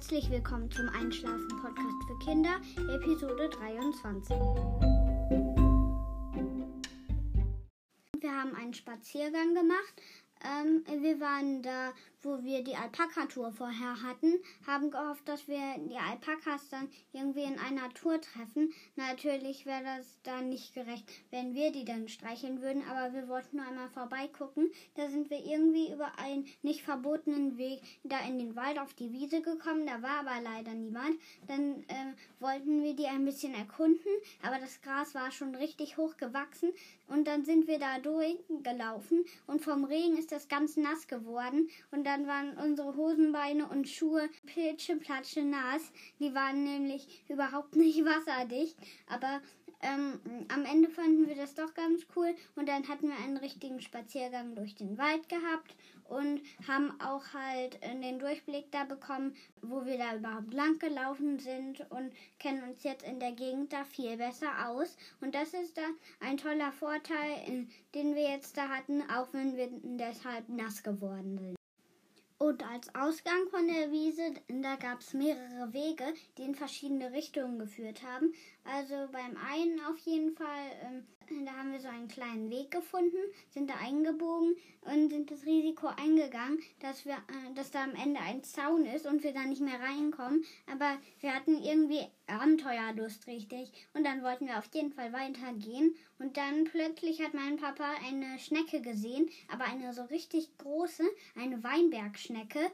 Herzlich willkommen zum Einschlafen-Podcast für Kinder, Episode 23. Wir haben einen Spaziergang gemacht. Ähm, wir waren da, wo wir die Alpaka-Tour vorher hatten, haben gehofft, dass wir die Alpakas dann irgendwie in einer Tour treffen. Natürlich wäre das dann nicht gerecht, wenn wir die dann streicheln würden, aber wir wollten nur einmal vorbeigucken. Da sind wir irgendwie über einen nicht verbotenen Weg da in den Wald auf die Wiese gekommen. Da war aber leider niemand. Dann äh, wollten wir die ein bisschen erkunden, aber das Gras war schon richtig hoch gewachsen. Und dann sind wir da durchgelaufen und vom Regen ist das ganz nass geworden. Und dann waren unsere Hosenbeine und Schuhe pilsche, platsche nass. Die waren nämlich überhaupt nicht wasserdicht. Aber ähm, am Ende fanden wir das doch ganz cool und dann hatten wir einen richtigen Spaziergang durch den Wald gehabt und haben auch halt den Durchblick da bekommen, wo wir da überhaupt lang gelaufen sind und kennen uns jetzt in der Gegend da viel besser aus. Und das ist da ein toller Vorteil, den wir jetzt da hatten, auch wenn wir deshalb nass geworden sind. Und als Ausgang von der Wiese, da gab es mehrere Wege, die in verschiedene Richtungen geführt haben. Also beim einen auf jeden Fall, ähm, da haben wir so einen kleinen Weg gefunden, sind da eingebogen und sind das Risiko eingegangen, dass wir, äh, dass da am Ende ein Zaun ist und wir da nicht mehr reinkommen. Aber wir hatten irgendwie Abenteuerlust richtig und dann wollten wir auf jeden Fall weitergehen. Und dann plötzlich hat mein Papa eine Schnecke gesehen, aber eine so richtig große, eine Weinbergschnecke.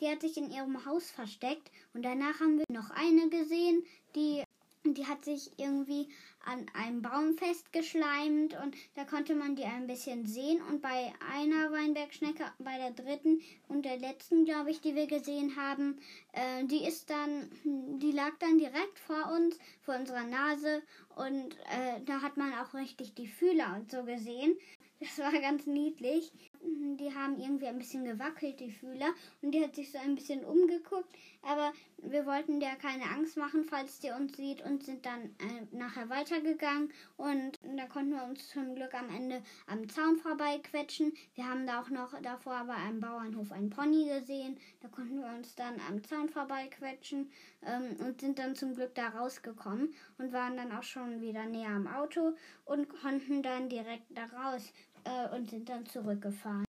Die hat sich in ihrem Haus versteckt und danach haben wir noch eine gesehen, die die hat sich irgendwie an einem Baum festgeschleimt und da konnte man die ein bisschen sehen. Und bei einer Weinbergschnecke, bei der dritten und der letzten, glaube ich, die wir gesehen haben, äh, die ist dann, die lag dann direkt vor uns, vor unserer Nase und äh, da hat man auch richtig die Fühler und so gesehen. Das war ganz niedlich. Die haben irgendwie ein bisschen gewackelt, die Fühler. Und die hat sich so ein bisschen umgeguckt. Aber wir wollten der keine Angst machen, falls die uns sieht. Und sind dann äh, nachher weitergegangen. Und da konnten wir uns zum Glück am Ende am Zaun vorbeiquetschen. Wir haben da auch noch davor bei einem Bauernhof einen Pony gesehen. Da konnten wir uns dann am Zaun vorbeiquetschen. Ähm, und sind dann zum Glück da rausgekommen. Und waren dann auch schon wieder näher am Auto. Und konnten dann direkt da raus äh, und sind dann zurückgefahren.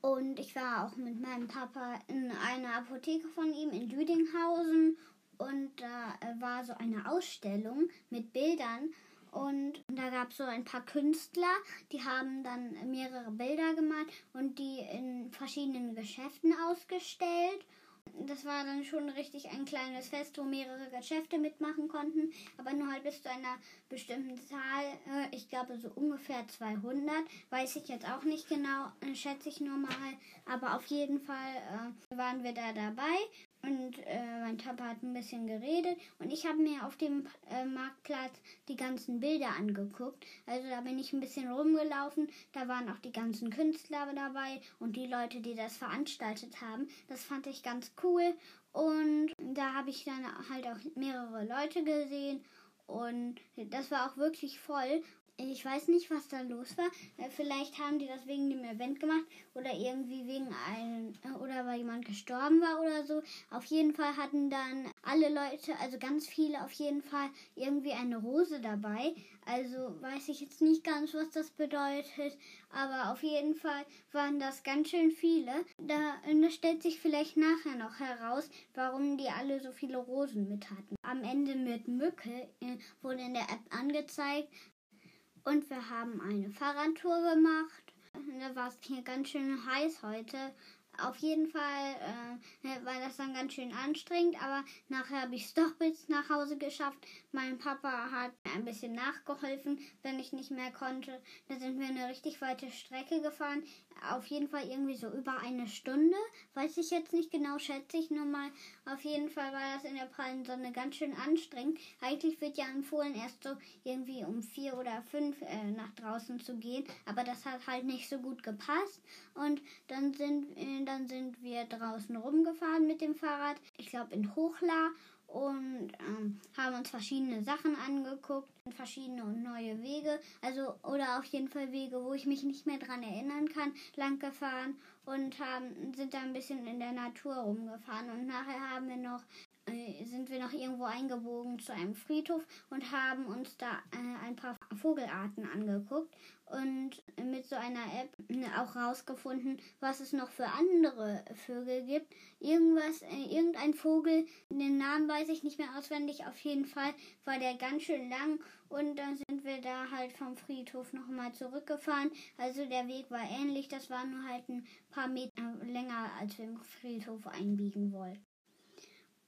Und ich war auch mit meinem Papa in einer Apotheke von ihm in Lüdinghausen. Und da äh, war so eine Ausstellung mit Bildern. Und da gab es so ein paar Künstler, die haben dann mehrere Bilder gemalt und die in verschiedenen Geschäften ausgestellt das war dann schon richtig ein kleines Fest, wo mehrere Geschäfte mitmachen konnten, aber nur halt bis zu einer bestimmten Zahl, äh, ich glaube so ungefähr 200, weiß ich jetzt auch nicht genau, äh, schätze ich nur mal, aber auf jeden Fall äh, waren wir da dabei und äh, mein Papa hat ein bisschen geredet und ich habe mir auf dem äh, Marktplatz die ganzen Bilder angeguckt. Also da bin ich ein bisschen rumgelaufen. Da waren auch die ganzen Künstler dabei und die Leute, die das veranstaltet haben. Das fand ich ganz cool. Und da habe ich dann halt auch mehrere Leute gesehen. Und das war auch wirklich voll. Ich weiß nicht, was da los war. Äh, vielleicht haben die das wegen dem Event gemacht oder irgendwie wegen einem äh, oder weil jemand gestorben war oder so. Auf jeden Fall hatten dann alle Leute, also ganz viele auf jeden Fall irgendwie eine Rose dabei. Also weiß ich jetzt nicht ganz, was das bedeutet, aber auf jeden Fall waren das ganz schön viele. Da, stellt sich vielleicht nachher noch heraus, warum die alle so viele Rosen mit hatten. Am Ende mit Mücke äh, wurde in der App angezeigt, und wir haben eine Fahrradtour gemacht. Da war es hier ganz schön heiß heute. Auf jeden Fall äh, war das dann ganz schön anstrengend, aber nachher habe ich es doch bis nach Hause geschafft. Mein Papa hat ein bisschen nachgeholfen, wenn ich nicht mehr konnte. Da sind wir eine richtig weite Strecke gefahren. Auf jeden Fall irgendwie so über eine Stunde. Weiß ich jetzt nicht genau, schätze ich nur mal. Auf jeden Fall war das in der prallen Sonne ganz schön anstrengend. Eigentlich wird ja empfohlen, erst so irgendwie um vier oder fünf äh, nach draußen zu gehen. Aber das hat halt nicht so gut gepasst. Und dann sind, äh, dann sind wir draußen rumgefahren mit dem Fahrrad. Ich glaube in Hochla und ähm, haben uns verschiedene Sachen angeguckt, verschiedene und neue Wege, also oder auf jeden Fall Wege, wo ich mich nicht mehr dran erinnern kann, lang gefahren und haben, sind da ein bisschen in der Natur rumgefahren und nachher haben wir noch sind wir noch irgendwo eingebogen zu einem Friedhof und haben uns da äh, ein paar Vogelarten angeguckt und mit so einer App äh, auch rausgefunden, was es noch für andere Vögel gibt. Irgendwas, äh, irgendein Vogel, den Namen weiß ich nicht mehr auswendig, auf jeden Fall war der ganz schön lang und dann sind wir da halt vom Friedhof nochmal zurückgefahren. Also der Weg war ähnlich, das war nur halt ein paar Meter länger, als wir im Friedhof einbiegen wollten.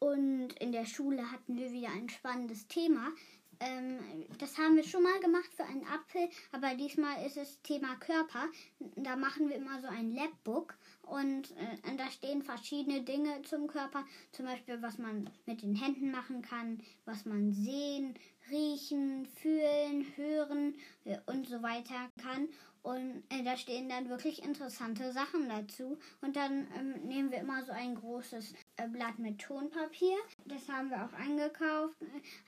Und in der Schule hatten wir wieder ein spannendes Thema. Ähm, das haben wir schon mal gemacht für einen Apfel, aber diesmal ist es Thema Körper. Da machen wir immer so ein Labbook und äh, da stehen verschiedene Dinge zum Körper, zum Beispiel was man mit den Händen machen kann, was man sehen, riechen, fühlen, hören äh, und so weiter kann. Und äh, da stehen dann wirklich interessante Sachen dazu. Und dann ähm, nehmen wir immer so ein großes Blatt mit Tonpapier. Das haben wir auch eingekauft.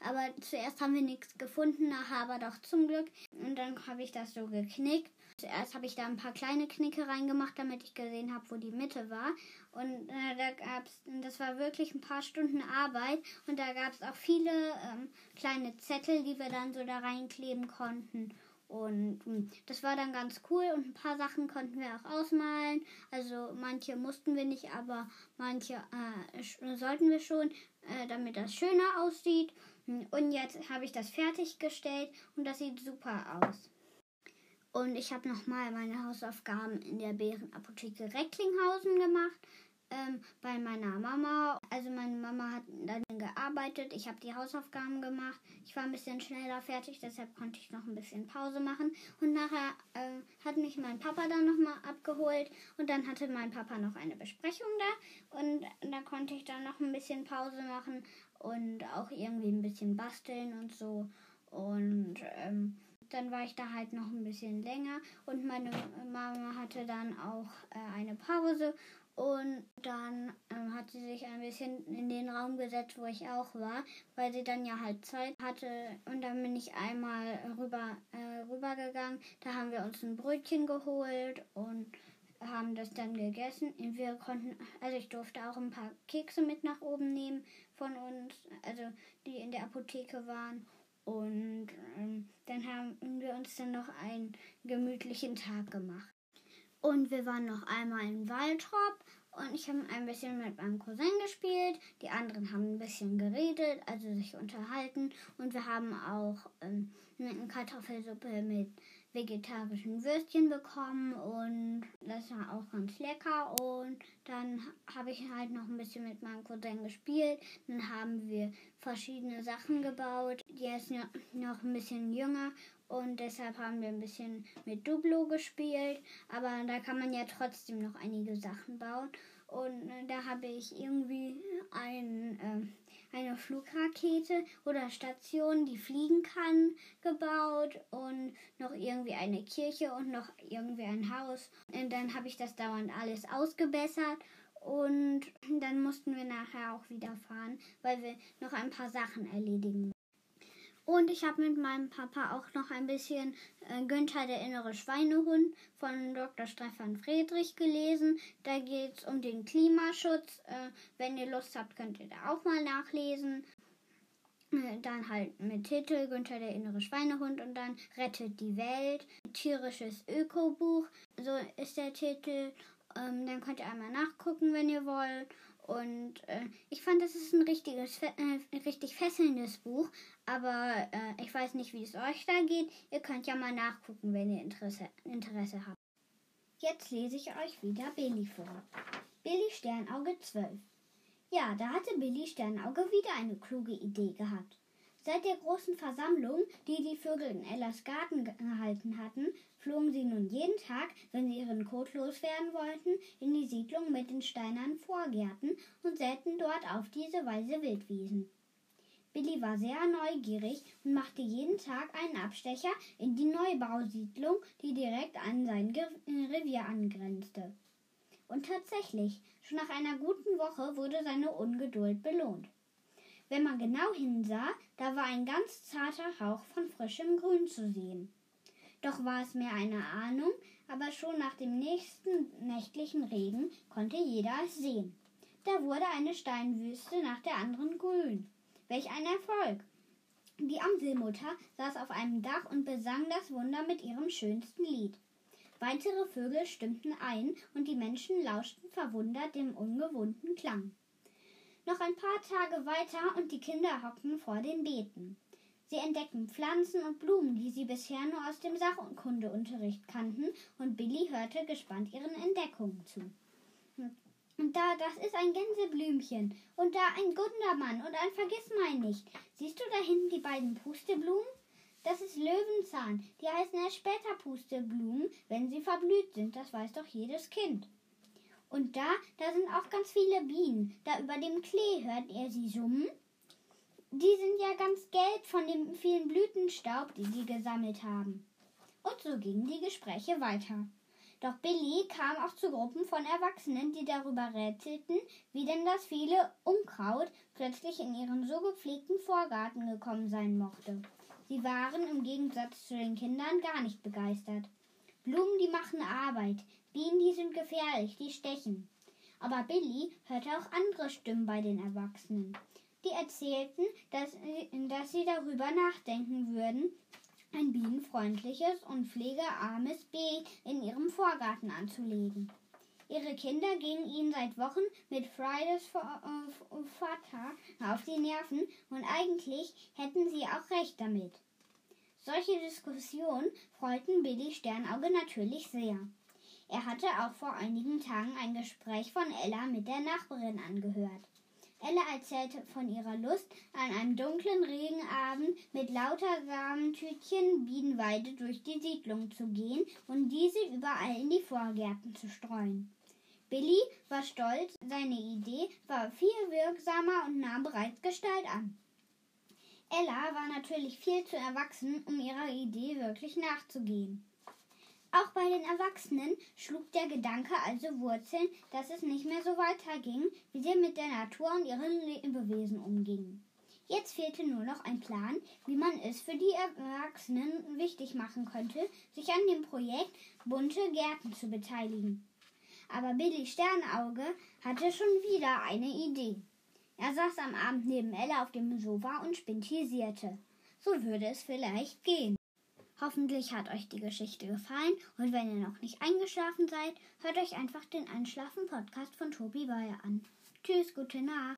Aber zuerst haben wir nichts gefunden, nachher aber doch zum Glück. Und dann habe ich das so geknickt. Zuerst habe ich da ein paar kleine Knicke reingemacht, damit ich gesehen habe, wo die Mitte war. Und äh, da gab's, das war wirklich ein paar Stunden Arbeit. Und da gab es auch viele ähm, kleine Zettel, die wir dann so da reinkleben konnten. Und hm, das war dann ganz cool und ein paar Sachen konnten wir auch ausmalen. Also manche mussten wir nicht, aber manche äh, sollten wir schon, äh, damit das schöner aussieht. Und jetzt habe ich das fertiggestellt und das sieht super aus. Und ich habe nochmal meine Hausaufgaben in der Bärenapotheke Recklinghausen gemacht ähm, bei meiner Mama. Also meine Mama hat dann gearbeitet, ich habe die Hausaufgaben gemacht. Ich war ein bisschen schneller fertig, deshalb konnte ich noch ein bisschen Pause machen. Und nachher äh, hat mich mein Papa dann nochmal abgeholt und dann hatte mein Papa noch eine Besprechung da und da konnte ich dann noch ein bisschen Pause machen und auch irgendwie ein bisschen basteln und so. Und ähm, dann war ich da halt noch ein bisschen länger und meine Mama hatte dann auch äh, eine Pause und dann ähm, hat sie sich ein bisschen in den Raum gesetzt, wo ich auch war, weil sie dann ja halt Zeit hatte. Und dann bin ich einmal rüber äh, rübergegangen. Da haben wir uns ein Brötchen geholt und haben das dann gegessen. Wir konnten, also ich durfte auch ein paar Kekse mit nach oben nehmen von uns, also die in der Apotheke waren. Und ähm, dann haben wir uns dann noch einen gemütlichen Tag gemacht. Und wir waren noch einmal in Waldrop und ich habe ein bisschen mit meinem Cousin gespielt. Die anderen haben ein bisschen geredet, also sich unterhalten. Und wir haben auch ähm, eine Kartoffelsuppe mit vegetarischen Würstchen bekommen und das war auch ganz lecker. Und dann habe ich halt noch ein bisschen mit meinem Cousin gespielt. Dann haben wir verschiedene Sachen gebaut. Die ist noch ein bisschen jünger und deshalb haben wir ein bisschen mit Duplo gespielt. Aber da kann man ja trotzdem noch einige Sachen bauen. Und äh, da habe ich irgendwie ein, äh, eine Flugrakete oder Station, die fliegen kann, gebaut und noch irgendwie eine Kirche und noch irgendwie ein Haus. Und dann habe ich das dauernd alles ausgebessert. Und dann mussten wir nachher auch wieder fahren, weil wir noch ein paar Sachen erledigen und ich habe mit meinem Papa auch noch ein bisschen äh, Günther der innere Schweinehund von Dr. Stefan Friedrich gelesen. Da geht es um den Klimaschutz. Äh, wenn ihr Lust habt, könnt ihr da auch mal nachlesen. Äh, dann halt mit Titel Günther der innere Schweinehund und dann Rettet die Welt. Tierisches Ökobuch, so ist der Titel. Ähm, dann könnt ihr einmal nachgucken, wenn ihr wollt. Und äh, ich fand, das ist ein richtiges, äh, richtig fesselndes Buch. Aber äh, ich weiß nicht, wie es euch da geht. Ihr könnt ja mal nachgucken, wenn ihr Interesse, Interesse habt. Jetzt lese ich euch wieder Billy vor. Billy Sternauge 12. Ja, da hatte Billy Sternauge wieder eine kluge Idee gehabt. Seit der großen Versammlung, die die Vögel in Ellas Garten gehalten hatten, flogen sie nun jeden Tag, wenn sie ihren Kot loswerden wollten, in die Siedlung mit den steinernen Vorgärten und säten dort auf diese Weise Wildwiesen. Billy war sehr neugierig und machte jeden Tag einen Abstecher in die Neubausiedlung, die direkt an sein Revier angrenzte. Und tatsächlich, schon nach einer guten Woche wurde seine Ungeduld belohnt. Wenn man genau hinsah, da war ein ganz zarter Hauch von frischem Grün zu sehen. Doch war es mehr eine Ahnung, aber schon nach dem nächsten nächtlichen Regen konnte jeder es sehen. Da wurde eine Steinwüste nach der anderen grün. Welch ein Erfolg! Die Amselmutter saß auf einem Dach und besang das Wunder mit ihrem schönsten Lied. Weitere Vögel stimmten ein und die Menschen lauschten verwundert dem ungewohnten Klang. Noch ein paar Tage weiter und die Kinder hockten vor den Beeten. Sie entdeckten Pflanzen und Blumen, die sie bisher nur aus dem Sachkundeunterricht kannten, und Billy hörte gespannt ihren Entdeckungen zu. Und da, das ist ein Gänseblümchen. Und da ein Gundermann und ein Vergissmeinnicht. Siehst du da hinten die beiden Pusteblumen? Das ist Löwenzahn. Die heißen erst später Pusteblumen, wenn sie verblüht sind. Das weiß doch jedes Kind. Und da, da sind auch ganz viele Bienen. Da über dem Klee hört ihr sie summen. Die sind ja ganz gelb von dem vielen Blütenstaub, die sie gesammelt haben. Und so gingen die Gespräche weiter. Doch Billy kam auch zu Gruppen von Erwachsenen, die darüber rätselten, wie denn das viele Unkraut plötzlich in ihren so gepflegten Vorgarten gekommen sein mochte. Sie waren im Gegensatz zu den Kindern gar nicht begeistert. Blumen, die machen Arbeit, Bienen, die sind gefährlich, die stechen. Aber Billy hörte auch andere Stimmen bei den Erwachsenen. Die erzählten, dass, dass sie darüber nachdenken würden, ein bienenfreundliches und pflegearmes Beet in ihrem Vorgarten anzulegen. Ihre Kinder gingen ihnen seit Wochen mit Fridays for, uh, Vater auf die Nerven und eigentlich hätten sie auch recht damit. Solche Diskussionen freuten Billy Sternauge natürlich sehr. Er hatte auch vor einigen Tagen ein Gespräch von Ella mit der Nachbarin angehört. Ella erzählte von ihrer Lust, an einem dunklen Regenabend mit lauter Samentütchen Bienenweide durch die Siedlung zu gehen und diese überall in die Vorgärten zu streuen. Billy war stolz, seine Idee war viel wirksamer und nahm bereits Gestalt an. Ella war natürlich viel zu erwachsen, um ihrer Idee wirklich nachzugehen. Auch bei den Erwachsenen schlug der Gedanke also Wurzeln, dass es nicht mehr so weiterging, wie sie mit der Natur und ihren Lebewesen umgingen. Jetzt fehlte nur noch ein Plan, wie man es für die Erwachsenen wichtig machen könnte, sich an dem Projekt bunte Gärten zu beteiligen. Aber Billy Sternauge hatte schon wieder eine Idee. Er saß am Abend neben Ella auf dem Sofa und spintisierte. So würde es vielleicht gehen. Hoffentlich hat euch die Geschichte gefallen und wenn ihr noch nicht eingeschlafen seid, hört euch einfach den Einschlafen-Podcast von Tobi Bayer an. Tschüss, gute Nacht.